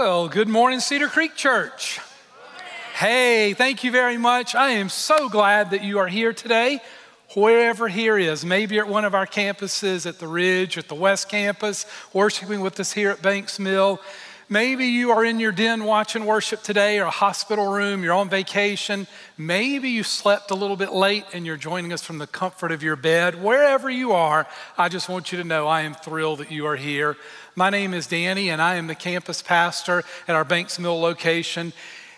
Well, good morning, Cedar Creek Church. Hey, thank you very much. I am so glad that you are here today, wherever here is. Maybe at one of our campuses at the Ridge, at the West Campus, worshiping with us here at Banks Mill. Maybe you are in your den watching worship today or a hospital room, you're on vacation. Maybe you slept a little bit late and you're joining us from the comfort of your bed. Wherever you are, I just want you to know I am thrilled that you are here. My name is Danny and I am the campus pastor at our Banks Mill location.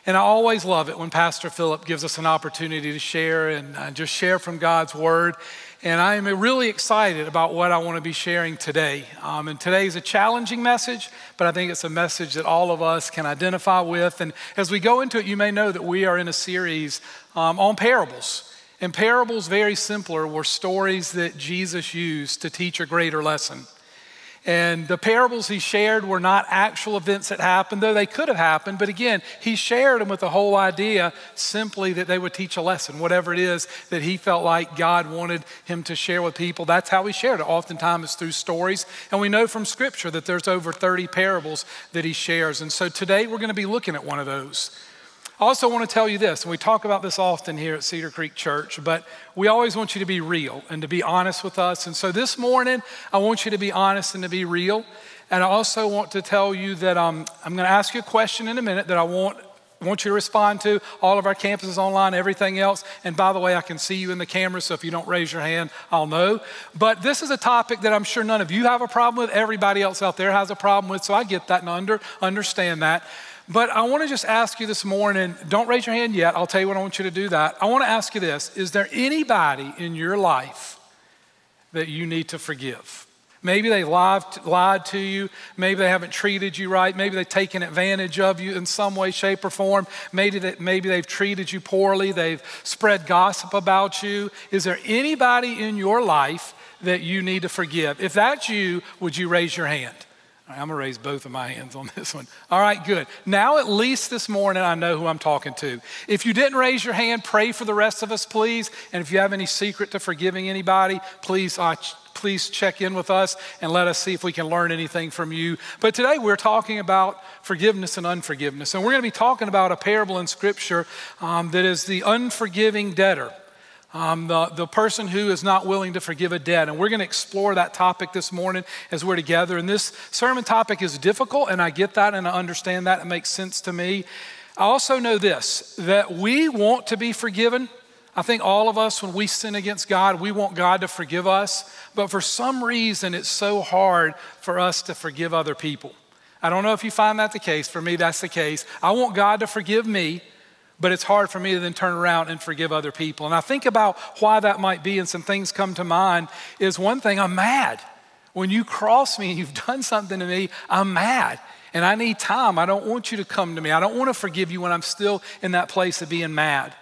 And I always love it when Pastor Philip gives us an opportunity to share and uh, just share from God's Word. And I am really excited about what I want to be sharing today. Um, and today is a challenging message, but I think it's a message that all of us can identify with. And as we go into it, you may know that we are in a series um, on parables. And parables, very simpler, were stories that Jesus used to teach a greater lesson. And the parables he shared were not actual events that happened, though they could have happened. But again, he shared them with the whole idea simply that they would teach a lesson, whatever it is that he felt like God wanted him to share with people. That's how he shared it. Oftentimes it's through stories. And we know from Scripture that there's over 30 parables that he shares. And so today we're going to be looking at one of those. I also want to tell you this, and we talk about this often here at Cedar Creek Church, but we always want you to be real and to be honest with us. And so this morning, I want you to be honest and to be real. And I also want to tell you that um, I'm going to ask you a question in a minute that I want, want you to respond to. All of our campuses online, everything else. And by the way, I can see you in the camera, so if you don't raise your hand, I'll know. But this is a topic that I'm sure none of you have a problem with. Everybody else out there has a problem with, so I get that and under, understand that. But I want to just ask you this morning don't raise your hand yet. I'll tell you what I want you to do that. I want to ask you this Is there anybody in your life that you need to forgive? Maybe they lied, lied to you. Maybe they haven't treated you right. Maybe they've taken advantage of you in some way, shape, or form. Maybe, that, maybe they've treated you poorly. They've spread gossip about you. Is there anybody in your life that you need to forgive? If that's you, would you raise your hand? I'm going to raise both of my hands on this one. All right, good. Now, at least this morning, I know who I'm talking to. If you didn't raise your hand, pray for the rest of us, please. And if you have any secret to forgiving anybody, please, uh, please check in with us and let us see if we can learn anything from you. But today, we're talking about forgiveness and unforgiveness. And we're going to be talking about a parable in Scripture um, that is the unforgiving debtor um, the, the person who is not willing to forgive a debt. And we're going to explore that topic this morning as we're together. And this sermon topic is difficult, and I get that and I understand that. It makes sense to me. I also know this that we want to be forgiven. I think all of us, when we sin against God, we want God to forgive us. But for some reason, it's so hard for us to forgive other people. I don't know if you find that the case. For me, that's the case. I want God to forgive me, but it's hard for me to then turn around and forgive other people. And I think about why that might be, and some things come to mind. Is one thing, I'm mad. When you cross me and you've done something to me, I'm mad. And I need time. I don't want you to come to me. I don't want to forgive you when I'm still in that place of being mad.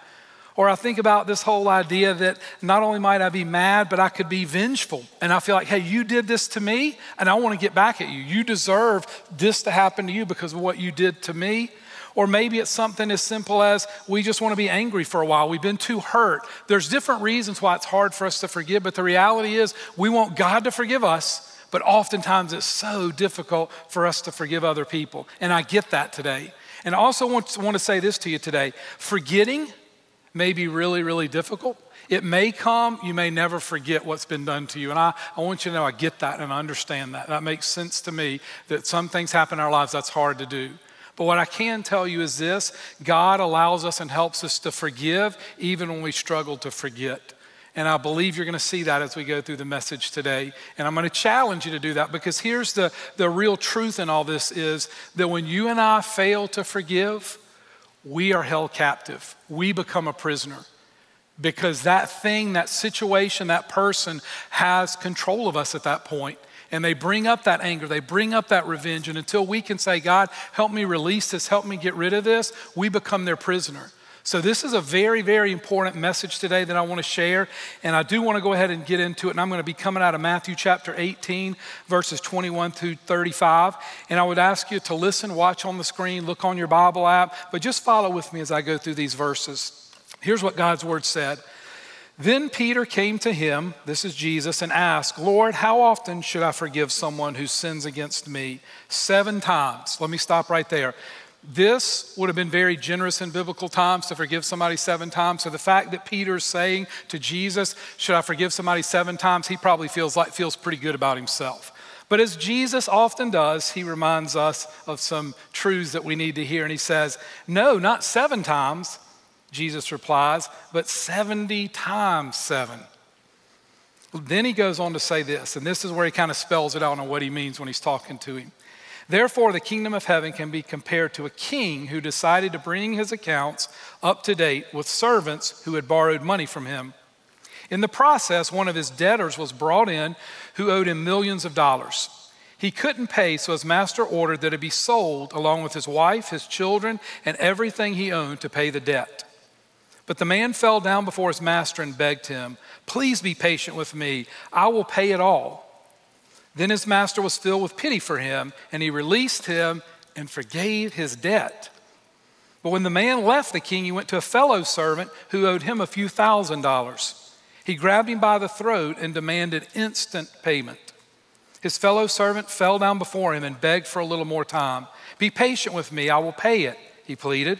Or I think about this whole idea that not only might I be mad, but I could be vengeful. And I feel like, hey, you did this to me, and I want to get back at you. You deserve this to happen to you because of what you did to me. Or maybe it's something as simple as we just want to be angry for a while. We've been too hurt. There's different reasons why it's hard for us to forgive, but the reality is we want God to forgive us, but oftentimes it's so difficult for us to forgive other people. And I get that today. And I also want, want to say this to you today forgetting may be really, really difficult. It may come, you may never forget what's been done to you. And I, I want you to know I get that and I understand that. That makes sense to me that some things happen in our lives that's hard to do. But what I can tell you is this God allows us and helps us to forgive even when we struggle to forget. And I believe you're going to see that as we go through the message today. And I'm going to challenge you to do that because here's the, the real truth in all this is that when you and I fail to forgive, we are held captive. We become a prisoner because that thing, that situation, that person has control of us at that point and they bring up that anger, they bring up that revenge. And until we can say, God, help me release this, help me get rid of this, we become their prisoner. So, this is a very, very important message today that I want to share. And I do want to go ahead and get into it. And I'm going to be coming out of Matthew chapter 18, verses 21 through 35. And I would ask you to listen, watch on the screen, look on your Bible app, but just follow with me as I go through these verses. Here's what God's word said Then Peter came to him, this is Jesus, and asked, Lord, how often should I forgive someone who sins against me? Seven times. Let me stop right there. This would have been very generous in biblical times to forgive somebody seven times. So the fact that Peter's saying to Jesus, Should I forgive somebody seven times? He probably feels like feels pretty good about himself. But as Jesus often does, he reminds us of some truths that we need to hear. And he says, No, not seven times, Jesus replies, but 70 times seven. Then he goes on to say this, and this is where he kind of spells it out on what he means when he's talking to him. Therefore, the kingdom of heaven can be compared to a king who decided to bring his accounts up to date with servants who had borrowed money from him. In the process, one of his debtors was brought in who owed him millions of dollars. He couldn't pay, so his master ordered that it be sold along with his wife, his children, and everything he owned to pay the debt. But the man fell down before his master and begged him, Please be patient with me, I will pay it all. Then his master was filled with pity for him, and he released him and forgave his debt. But when the man left the king, he went to a fellow servant who owed him a few thousand dollars. He grabbed him by the throat and demanded instant payment. His fellow servant fell down before him and begged for a little more time. Be patient with me, I will pay it, he pleaded.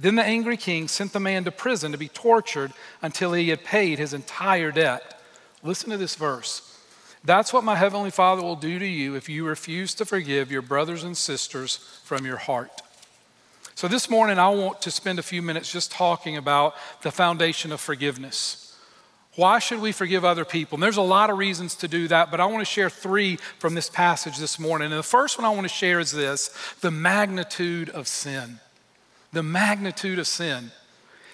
Then the angry king sent the man to prison to be tortured until he had paid his entire debt. Listen to this verse. That's what my heavenly Father will do to you if you refuse to forgive your brothers and sisters from your heart. So, this morning, I want to spend a few minutes just talking about the foundation of forgiveness. Why should we forgive other people? And there's a lot of reasons to do that, but I want to share three from this passage this morning. And the first one I want to share is this the magnitude of sin. The magnitude of sin.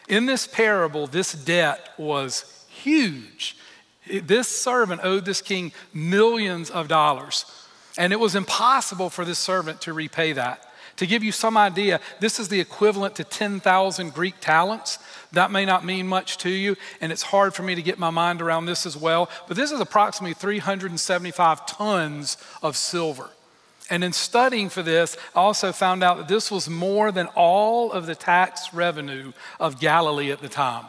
In this parable, this debt was huge. This servant owed this king millions of dollars, and it was impossible for this servant to repay that. To give you some idea, this is the equivalent to 10,000 Greek talents. That may not mean much to you, and it's hard for me to get my mind around this as well, but this is approximately 375 tons of silver. And in studying for this, I also found out that this was more than all of the tax revenue of Galilee at the time.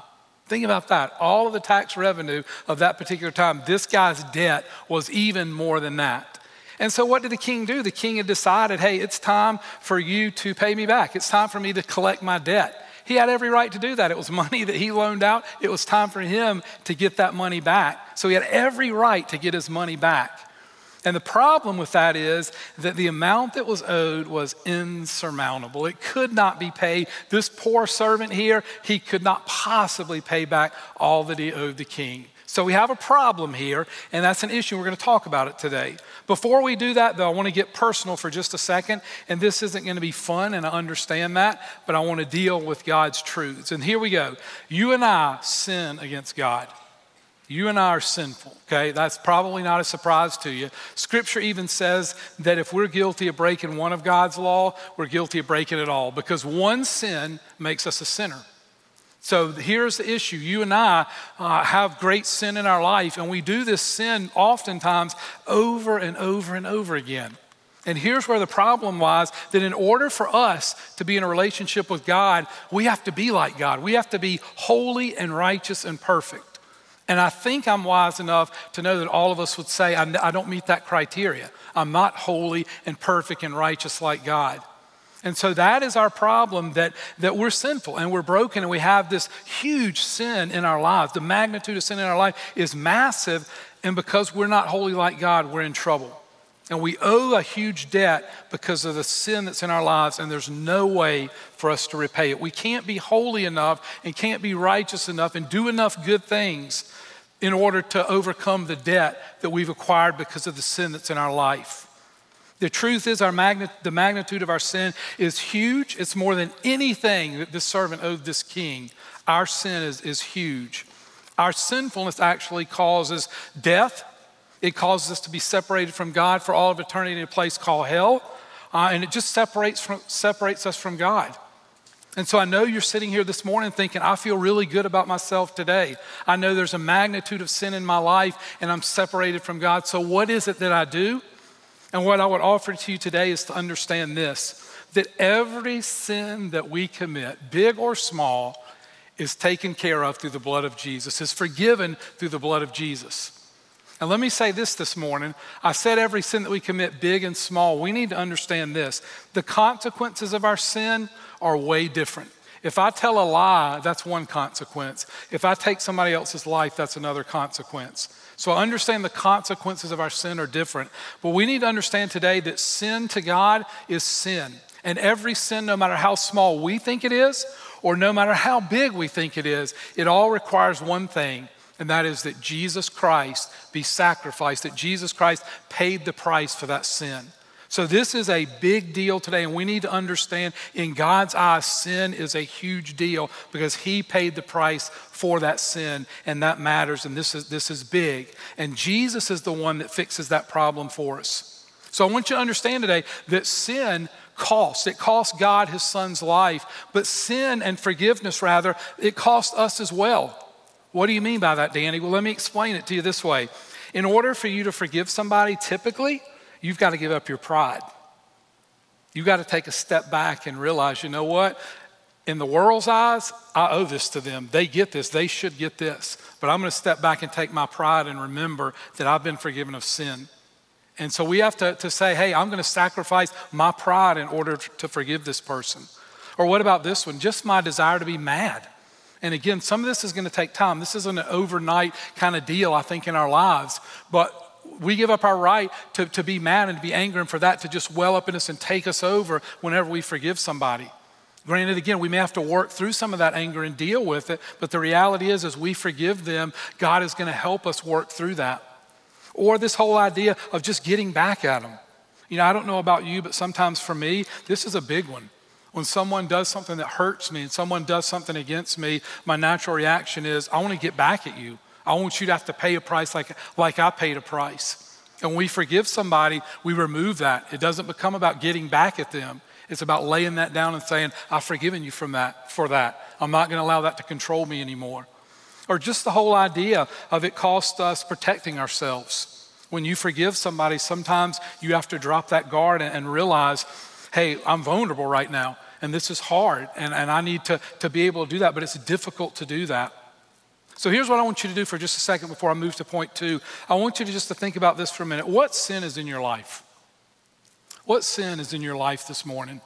Think about that. All of the tax revenue of that particular time, this guy's debt was even more than that. And so, what did the king do? The king had decided, hey, it's time for you to pay me back. It's time for me to collect my debt. He had every right to do that. It was money that he loaned out. It was time for him to get that money back. So, he had every right to get his money back. And the problem with that is that the amount that was owed was insurmountable. It could not be paid. This poor servant here, he could not possibly pay back all that he owed the king. So we have a problem here, and that's an issue. We're going to talk about it today. Before we do that, though, I want to get personal for just a second. And this isn't going to be fun, and I understand that, but I want to deal with God's truths. And here we go. You and I sin against God. You and I are sinful, okay? That's probably not a surprise to you. Scripture even says that if we're guilty of breaking one of God's law, we're guilty of breaking it all because one sin makes us a sinner. So here's the issue. You and I uh, have great sin in our life, and we do this sin oftentimes over and over and over again. And here's where the problem lies that in order for us to be in a relationship with God, we have to be like God. We have to be holy and righteous and perfect. And I think I'm wise enough to know that all of us would say, I don't meet that criteria. I'm not holy and perfect and righteous like God. And so that is our problem that, that we're sinful and we're broken and we have this huge sin in our lives. The magnitude of sin in our life is massive. And because we're not holy like God, we're in trouble. And we owe a huge debt because of the sin that's in our lives, and there's no way for us to repay it. We can't be holy enough and can't be righteous enough and do enough good things in order to overcome the debt that we've acquired because of the sin that's in our life. The truth is, our magni- the magnitude of our sin is huge. It's more than anything that this servant owed this king. Our sin is, is huge. Our sinfulness actually causes death, It causes us to be separated from God for all of eternity in a place called hell. Uh, and it just separates, from, separates us from God. And so I know you're sitting here this morning thinking, I feel really good about myself today. I know there's a magnitude of sin in my life and I'm separated from God. So, what is it that I do? And what I would offer to you today is to understand this that every sin that we commit, big or small, is taken care of through the blood of Jesus, is forgiven through the blood of Jesus. And let me say this this morning. I said every sin that we commit, big and small, we need to understand this. The consequences of our sin are way different. If I tell a lie, that's one consequence. If I take somebody else's life, that's another consequence. So I understand the consequences of our sin are different. But we need to understand today that sin to God is sin. And every sin, no matter how small we think it is, or no matter how big we think it is, it all requires one thing, and that is that Jesus Christ be sacrificed, that Jesus Christ paid the price for that sin. So, this is a big deal today, and we need to understand in God's eyes, sin is a huge deal because He paid the price for that sin, and that matters, and this is, this is big. And Jesus is the one that fixes that problem for us. So, I want you to understand today that sin costs. It costs God His Son's life, but sin and forgiveness, rather, it costs us as well. What do you mean by that, Danny? Well, let me explain it to you this way. In order for you to forgive somebody, typically, you've got to give up your pride. You've got to take a step back and realize, you know what? In the world's eyes, I owe this to them. They get this, they should get this. But I'm going to step back and take my pride and remember that I've been forgiven of sin. And so we have to, to say, hey, I'm going to sacrifice my pride in order to forgive this person. Or what about this one? Just my desire to be mad. And again, some of this is going to take time. This isn't an overnight kind of deal, I think, in our lives. But we give up our right to, to be mad and to be angry and for that to just well up in us and take us over whenever we forgive somebody. Granted, again, we may have to work through some of that anger and deal with it, but the reality is, as we forgive them, God is going to help us work through that. Or this whole idea of just getting back at them. You know, I don't know about you, but sometimes for me, this is a big one. When someone does something that hurts me and someone does something against me, my natural reaction is, I want to get back at you. I want you to have to pay a price like, like I paid a price. And when we forgive somebody, we remove that. It doesn't become about getting back at them. It's about laying that down and saying, I've forgiven you from that, for that. I'm not going to allow that to control me anymore. Or just the whole idea of it costs us protecting ourselves. When you forgive somebody, sometimes you have to drop that guard and, and realize, hey, I'm vulnerable right now, and this is hard, and, and I need to, to be able to do that, but it's difficult to do that. So here's what I want you to do for just a second before I move to point two. I want you to just to think about this for a minute. What sin is in your life? What sin is in your life this morning?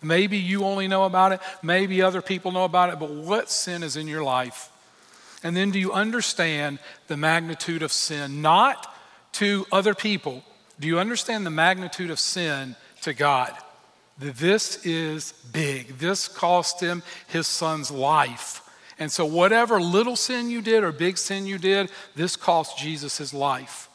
Maybe you only know about it, maybe other people know about it, but what sin is in your life? And then do you understand the magnitude of sin, not to other people? Do you understand the magnitude of sin to God? This is big. This cost him his son's life. And so, whatever little sin you did or big sin you did, this cost Jesus his life.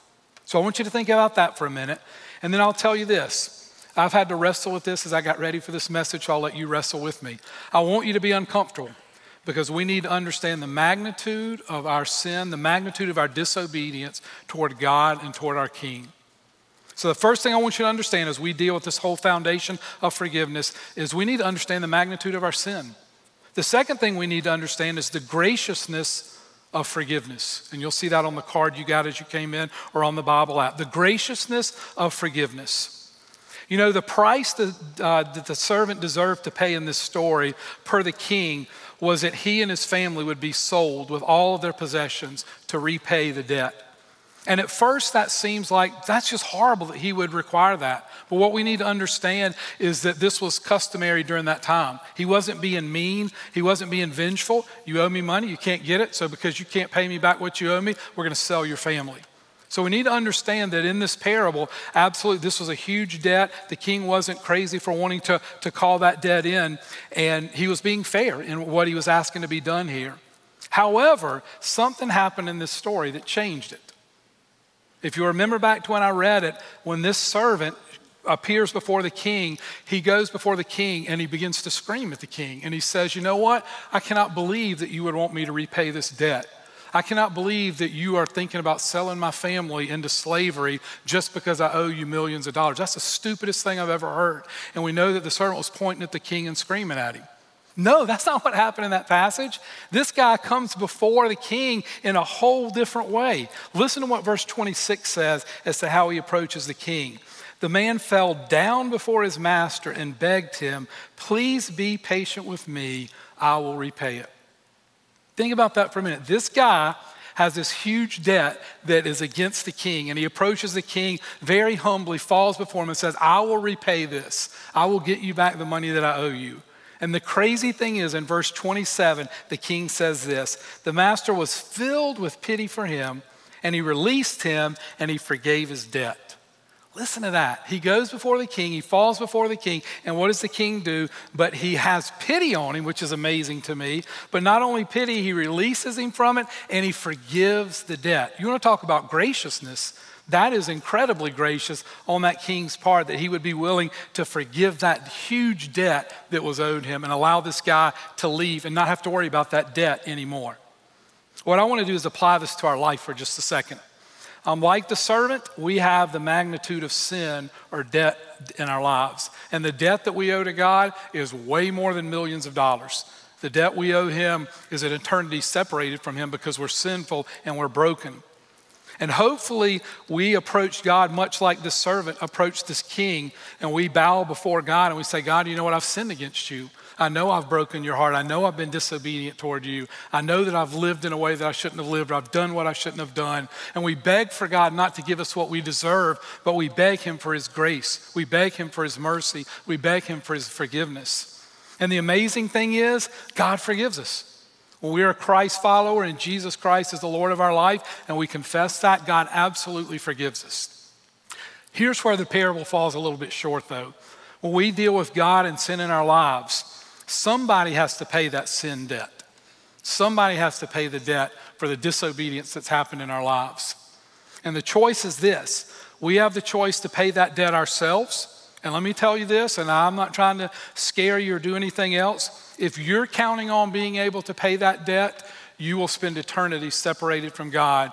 So, I want you to think about that for a minute. And then I'll tell you this. I've had to wrestle with this as I got ready for this message. So I'll let you wrestle with me. I want you to be uncomfortable because we need to understand the magnitude of our sin, the magnitude of our disobedience toward God and toward our King. So, the first thing I want you to understand as we deal with this whole foundation of forgiveness is we need to understand the magnitude of our sin. The second thing we need to understand is the graciousness of forgiveness. And you'll see that on the card you got as you came in or on the Bible app. The graciousness of forgiveness. You know, the price that, uh, that the servant deserved to pay in this story, per the king, was that he and his family would be sold with all of their possessions to repay the debt. And at first, that seems like that's just horrible that he would require that. But what we need to understand is that this was customary during that time. He wasn't being mean, he wasn't being vengeful. You owe me money, you can't get it. So because you can't pay me back what you owe me, we're going to sell your family. So we need to understand that in this parable, absolutely, this was a huge debt. The king wasn't crazy for wanting to, to call that debt in, and he was being fair in what he was asking to be done here. However, something happened in this story that changed it. If you remember back to when I read it, when this servant appears before the king, he goes before the king and he begins to scream at the king. And he says, You know what? I cannot believe that you would want me to repay this debt. I cannot believe that you are thinking about selling my family into slavery just because I owe you millions of dollars. That's the stupidest thing I've ever heard. And we know that the servant was pointing at the king and screaming at him. No, that's not what happened in that passage. This guy comes before the king in a whole different way. Listen to what verse 26 says as to how he approaches the king. The man fell down before his master and begged him, Please be patient with me, I will repay it. Think about that for a minute. This guy has this huge debt that is against the king, and he approaches the king very humbly, falls before him, and says, I will repay this. I will get you back the money that I owe you. And the crazy thing is, in verse 27, the king says this The master was filled with pity for him, and he released him, and he forgave his debt. Listen to that. He goes before the king, he falls before the king, and what does the king do? But he has pity on him, which is amazing to me. But not only pity, he releases him from it and he forgives the debt. You want to talk about graciousness? That is incredibly gracious on that king's part that he would be willing to forgive that huge debt that was owed him and allow this guy to leave and not have to worry about that debt anymore. What I want to do is apply this to our life for just a second. Um, like the servant, we have the magnitude of sin or debt in our lives. And the debt that we owe to God is way more than millions of dollars. The debt we owe Him is an eternity separated from Him because we're sinful and we're broken. And hopefully, we approach God much like this servant approached this king, and we bow before God and we say, God, you know what? I've sinned against you. I know I've broken your heart. I know I've been disobedient toward you. I know that I've lived in a way that I shouldn't have lived, I've done what I shouldn't have done. And we beg for God not to give us what we deserve, but we beg Him for His grace. We beg Him for His mercy. We beg Him for His forgiveness. And the amazing thing is, God forgives us. When we are a Christ follower and Jesus Christ is the Lord of our life, and we confess that, God absolutely forgives us. Here's where the parable falls a little bit short, though. When we deal with God and sin in our lives, Somebody has to pay that sin debt. Somebody has to pay the debt for the disobedience that's happened in our lives. And the choice is this we have the choice to pay that debt ourselves. And let me tell you this, and I'm not trying to scare you or do anything else. If you're counting on being able to pay that debt, you will spend eternity separated from God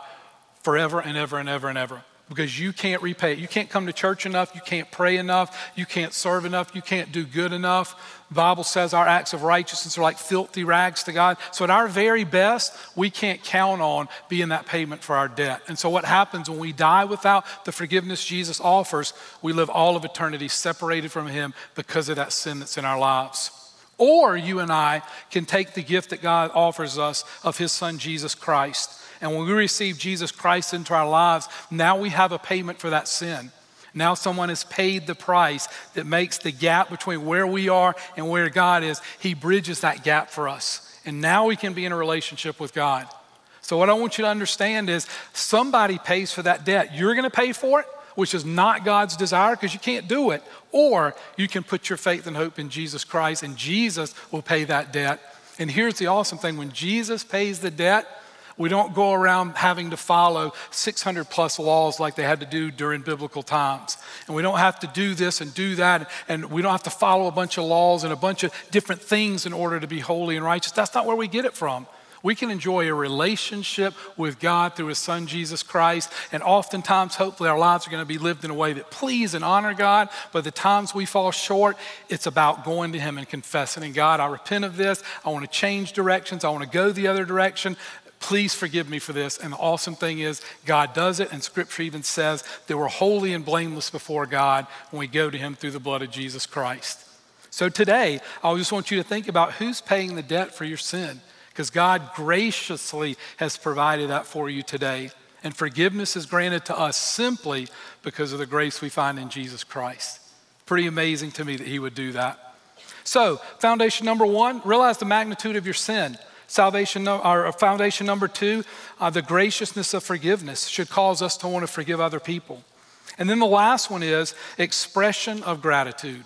forever and ever and ever and ever because you can't repay it. You can't come to church enough. You can't pray enough. You can't serve enough. You can't do good enough. The Bible says our acts of righteousness are like filthy rags to God. So, at our very best, we can't count on being that payment for our debt. And so, what happens when we die without the forgiveness Jesus offers, we live all of eternity separated from Him because of that sin that's in our lives. Or you and I can take the gift that God offers us of His Son, Jesus Christ and when we receive Jesus Christ into our lives, now we have a payment for that sin. Now someone has paid the price that makes the gap between where we are and where God is. He bridges that gap for us. And now we can be in a relationship with God. So, what I want you to understand is somebody pays for that debt. You're going to pay for it, which is not God's desire because you can't do it. Or you can put your faith and hope in Jesus Christ, and Jesus will pay that debt. And here's the awesome thing when Jesus pays the debt, we don't go around having to follow 600 plus laws like they had to do during biblical times. And we don't have to do this and do that. And we don't have to follow a bunch of laws and a bunch of different things in order to be holy and righteous. That's not where we get it from. We can enjoy a relationship with God through His Son, Jesus Christ. And oftentimes, hopefully, our lives are going to be lived in a way that please and honor God. But the times we fall short, it's about going to Him and confessing, and God, I repent of this. I want to change directions. I want to go the other direction. Please forgive me for this. And the awesome thing is, God does it, and Scripture even says that we're holy and blameless before God when we go to Him through the blood of Jesus Christ. So today, I just want you to think about who's paying the debt for your sin, because God graciously has provided that for you today. And forgiveness is granted to us simply because of the grace we find in Jesus Christ. Pretty amazing to me that He would do that. So, foundation number one, realize the magnitude of your sin. Salvation, our foundation number two, uh, the graciousness of forgiveness should cause us to want to forgive other people. And then the last one is expression of gratitude.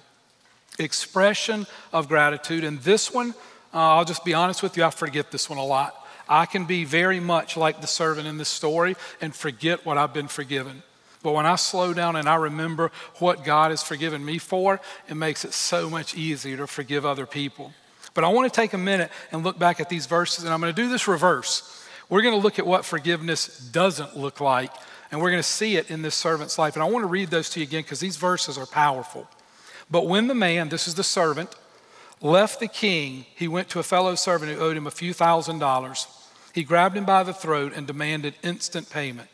Expression of gratitude. And this one, uh, I'll just be honest with you, I forget this one a lot. I can be very much like the servant in this story and forget what I've been forgiven. But when I slow down and I remember what God has forgiven me for, it makes it so much easier to forgive other people. But I want to take a minute and look back at these verses, and I'm going to do this reverse. We're going to look at what forgiveness doesn't look like, and we're going to see it in this servant's life. And I want to read those to you again because these verses are powerful. But when the man, this is the servant, left the king, he went to a fellow servant who owed him a few thousand dollars. He grabbed him by the throat and demanded instant payment.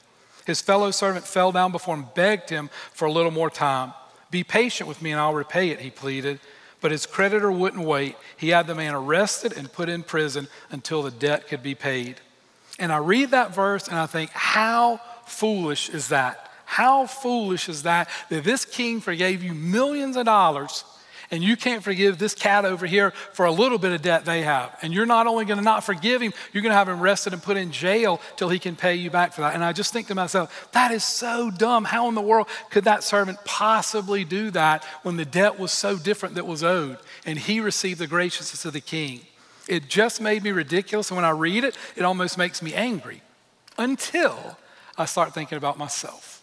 His fellow servant fell down before him, begged him for a little more time. Be patient with me and I'll repay it, he pleaded. But his creditor wouldn't wait. He had the man arrested and put in prison until the debt could be paid. And I read that verse and I think, how foolish is that? How foolish is that that this king forgave you millions of dollars and you can't forgive this cat over here for a little bit of debt they have. And you're not only going to not forgive him, you're going to have him arrested and put in jail till he can pay you back for that. And I just think to myself, that is so dumb. How in the world could that servant possibly do that when the debt was so different that was owed and he received the graciousness of the king? It just made me ridiculous. And when I read it, it almost makes me angry until I start thinking about myself.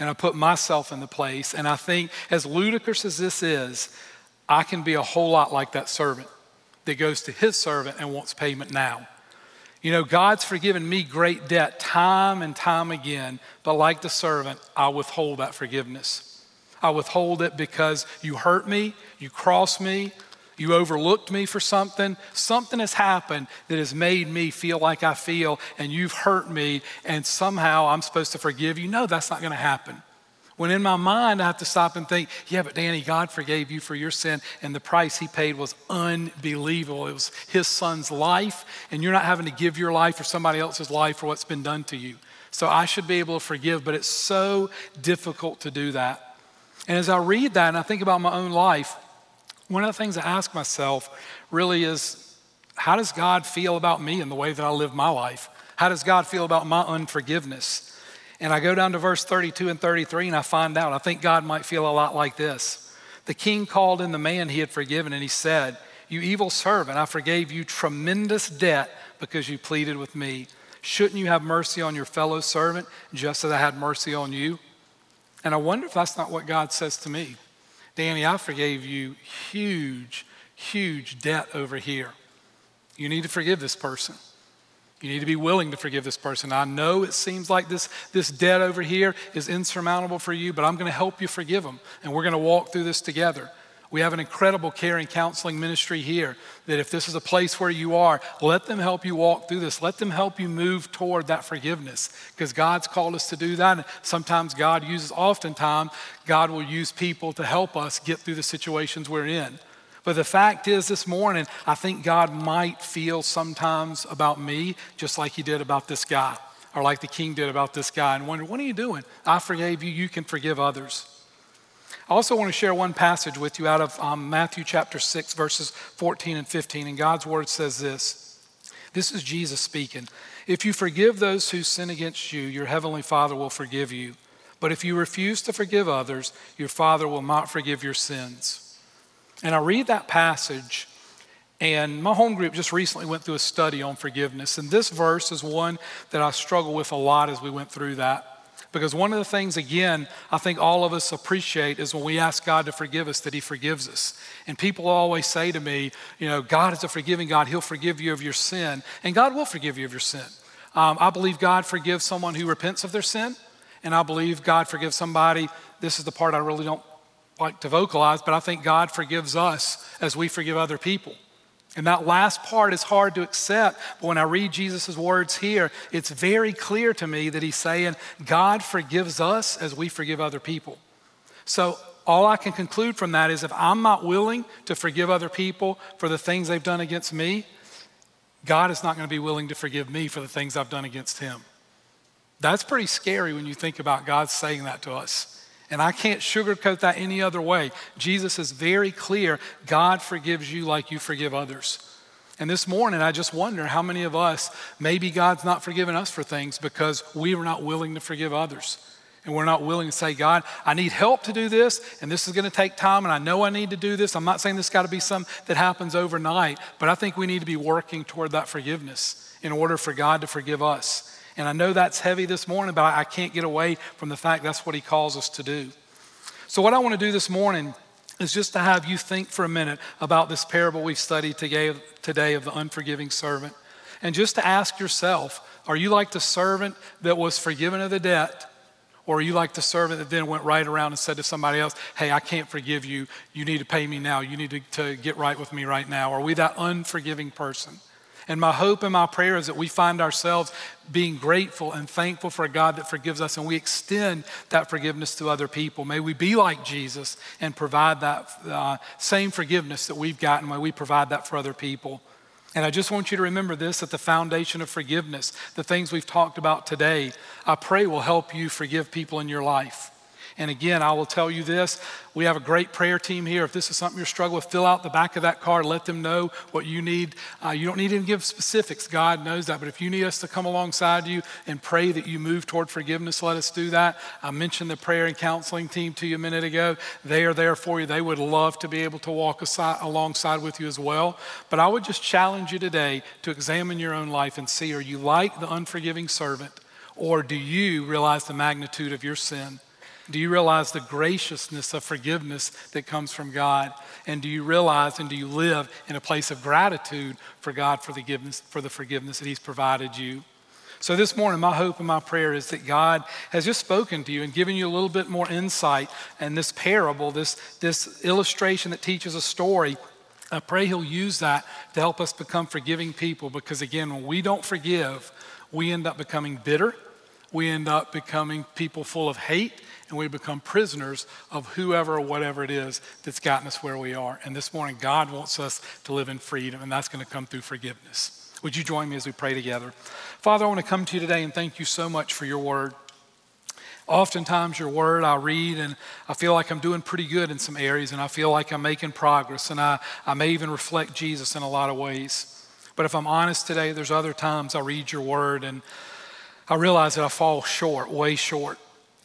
And I put myself in the place. And I think, as ludicrous as this is, I can be a whole lot like that servant that goes to his servant and wants payment now. You know, God's forgiven me great debt time and time again, but like the servant, I withhold that forgiveness. I withhold it because you hurt me, you crossed me, you overlooked me for something. Something has happened that has made me feel like I feel, and you've hurt me, and somehow I'm supposed to forgive you. No, that's not going to happen. When in my mind, I have to stop and think, yeah, but Danny, God forgave you for your sin, and the price he paid was unbelievable. It was his son's life, and you're not having to give your life or somebody else's life for what's been done to you. So I should be able to forgive, but it's so difficult to do that. And as I read that and I think about my own life, one of the things I ask myself really is how does God feel about me and the way that I live my life? How does God feel about my unforgiveness? And I go down to verse 32 and 33 and I find out. I think God might feel a lot like this. The king called in the man he had forgiven and he said, You evil servant, I forgave you tremendous debt because you pleaded with me. Shouldn't you have mercy on your fellow servant just as I had mercy on you? And I wonder if that's not what God says to me. Danny, I forgave you huge, huge debt over here. You need to forgive this person. You need to be willing to forgive this person. I know it seems like this, this debt over here is insurmountable for you, but I'm going to help you forgive them. And we're going to walk through this together. We have an incredible care and counseling ministry here that if this is a place where you are, let them help you walk through this. Let them help you move toward that forgiveness because God's called us to do that. And sometimes God uses, oftentimes, God will use people to help us get through the situations we're in. But the fact is, this morning, I think God might feel sometimes about me just like He did about this guy, or like the king did about this guy, and wonder, what are you doing? I forgave you, you can forgive others. I also want to share one passage with you out of um, Matthew chapter 6, verses 14 and 15. And God's word says this This is Jesus speaking. If you forgive those who sin against you, your heavenly Father will forgive you. But if you refuse to forgive others, your Father will not forgive your sins. And I read that passage, and my home group just recently went through a study on forgiveness. And this verse is one that I struggle with a lot as we went through that. Because one of the things, again, I think all of us appreciate is when we ask God to forgive us, that He forgives us. And people always say to me, you know, God is a forgiving God. He'll forgive you of your sin. And God will forgive you of your sin. Um, I believe God forgives someone who repents of their sin. And I believe God forgives somebody. This is the part I really don't like to vocalize, but I think God forgives us as we forgive other people. And that last part is hard to accept, but when I read Jesus' words here, it's very clear to me that he's saying, God forgives us as we forgive other people. So, all I can conclude from that is if I'm not willing to forgive other people for the things they've done against me, God is not going to be willing to forgive me for the things I've done against him. That's pretty scary when you think about God saying that to us. And I can't sugarcoat that any other way. Jesus is very clear God forgives you like you forgive others. And this morning, I just wonder how many of us, maybe God's not forgiven us for things because we were not willing to forgive others. And we're not willing to say, God, I need help to do this, and this is going to take time, and I know I need to do this. I'm not saying this got to be something that happens overnight, but I think we need to be working toward that forgiveness in order for God to forgive us. And I know that's heavy this morning, but I can't get away from the fact that's what he calls us to do. So, what I want to do this morning is just to have you think for a minute about this parable we've studied today, of the unforgiving servant. And just to ask yourself are you like the servant that was forgiven of the debt? Or are you like the servant that then went right around and said to somebody else, Hey, I can't forgive you. You need to pay me now. You need to, to get right with me right now. Are we that unforgiving person? And my hope and my prayer is that we find ourselves being grateful and thankful for a God that forgives us and we extend that forgiveness to other people. May we be like Jesus and provide that uh, same forgiveness that we've gotten. May we provide that for other people. And I just want you to remember this at the foundation of forgiveness, the things we've talked about today, I pray will help you forgive people in your life. And again, I will tell you this we have a great prayer team here. If this is something you're struggling with, fill out the back of that card. Let them know what you need. Uh, you don't need to give specifics, God knows that. But if you need us to come alongside you and pray that you move toward forgiveness, let us do that. I mentioned the prayer and counseling team to you a minute ago. They are there for you. They would love to be able to walk aside, alongside with you as well. But I would just challenge you today to examine your own life and see are you like the unforgiving servant, or do you realize the magnitude of your sin? Do you realize the graciousness of forgiveness that comes from God? And do you realize and do you live in a place of gratitude for God for the forgiveness, for the forgiveness that He's provided you? So, this morning, my hope and my prayer is that God has just spoken to you and given you a little bit more insight. And this parable, this, this illustration that teaches a story, I pray He'll use that to help us become forgiving people because, again, when we don't forgive, we end up becoming bitter. We end up becoming people full of hate and we become prisoners of whoever or whatever it is that's gotten us where we are. And this morning, God wants us to live in freedom, and that's going to come through forgiveness. Would you join me as we pray together? Father, I want to come to you today and thank you so much for your word. Oftentimes, your word I read and I feel like I'm doing pretty good in some areas and I feel like I'm making progress and I, I may even reflect Jesus in a lot of ways. But if I'm honest today, there's other times I read your word and I realize that I fall short, way short.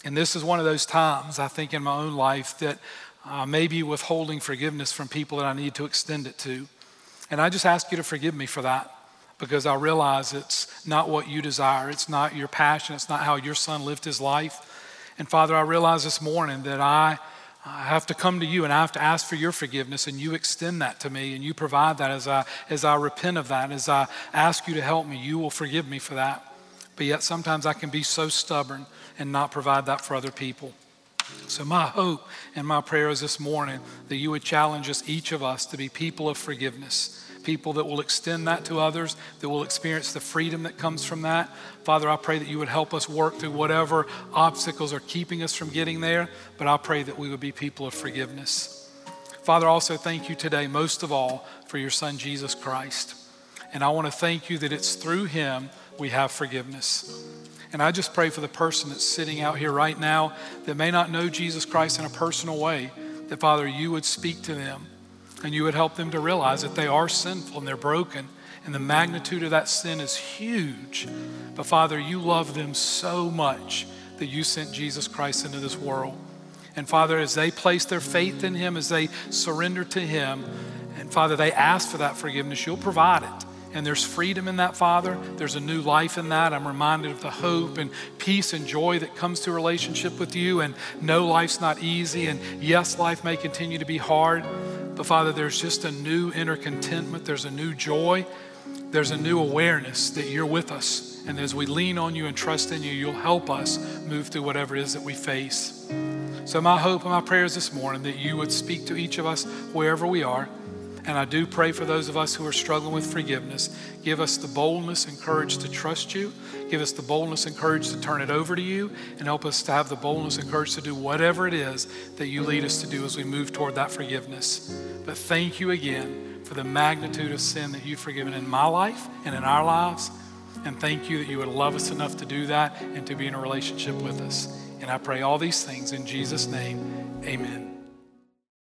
And this is one of those times, I think, in my own life that I may be withholding forgiveness from people that I need to extend it to. And I just ask you to forgive me for that because I realize it's not what you desire. It's not your passion. It's not how your son lived his life. And Father, I realize this morning that I, I have to come to you and I have to ask for your forgiveness, and you extend that to me and you provide that as I, as I repent of that, as I ask you to help me. You will forgive me for that. But yet sometimes I can be so stubborn and not provide that for other people. So, my hope and my prayer is this morning that you would challenge us, each of us, to be people of forgiveness, people that will extend that to others, that will experience the freedom that comes from that. Father, I pray that you would help us work through whatever obstacles are keeping us from getting there, but I pray that we would be people of forgiveness. Father, also thank you today, most of all, for your Son, Jesus Christ. And I want to thank you that it's through him we have forgiveness. And I just pray for the person that's sitting out here right now that may not know Jesus Christ in a personal way, that Father, you would speak to them and you would help them to realize that they are sinful and they're broken. And the magnitude of that sin is huge. But Father, you love them so much that you sent Jesus Christ into this world. And Father, as they place their faith in Him, as they surrender to Him, and Father, they ask for that forgiveness, you'll provide it. And there's freedom in that, Father. There's a new life in that. I'm reminded of the hope and peace and joy that comes to a relationship with you. And no, life's not easy. And yes, life may continue to be hard. But Father, there's just a new inner contentment. There's a new joy. There's a new awareness that you're with us. And as we lean on you and trust in you, you'll help us move through whatever it is that we face. So, my hope and my prayers this morning that you would speak to each of us wherever we are. And I do pray for those of us who are struggling with forgiveness. Give us the boldness and courage to trust you. Give us the boldness and courage to turn it over to you. And help us to have the boldness and courage to do whatever it is that you lead us to do as we move toward that forgiveness. But thank you again for the magnitude of sin that you've forgiven in my life and in our lives. And thank you that you would love us enough to do that and to be in a relationship with us. And I pray all these things in Jesus' name. Amen.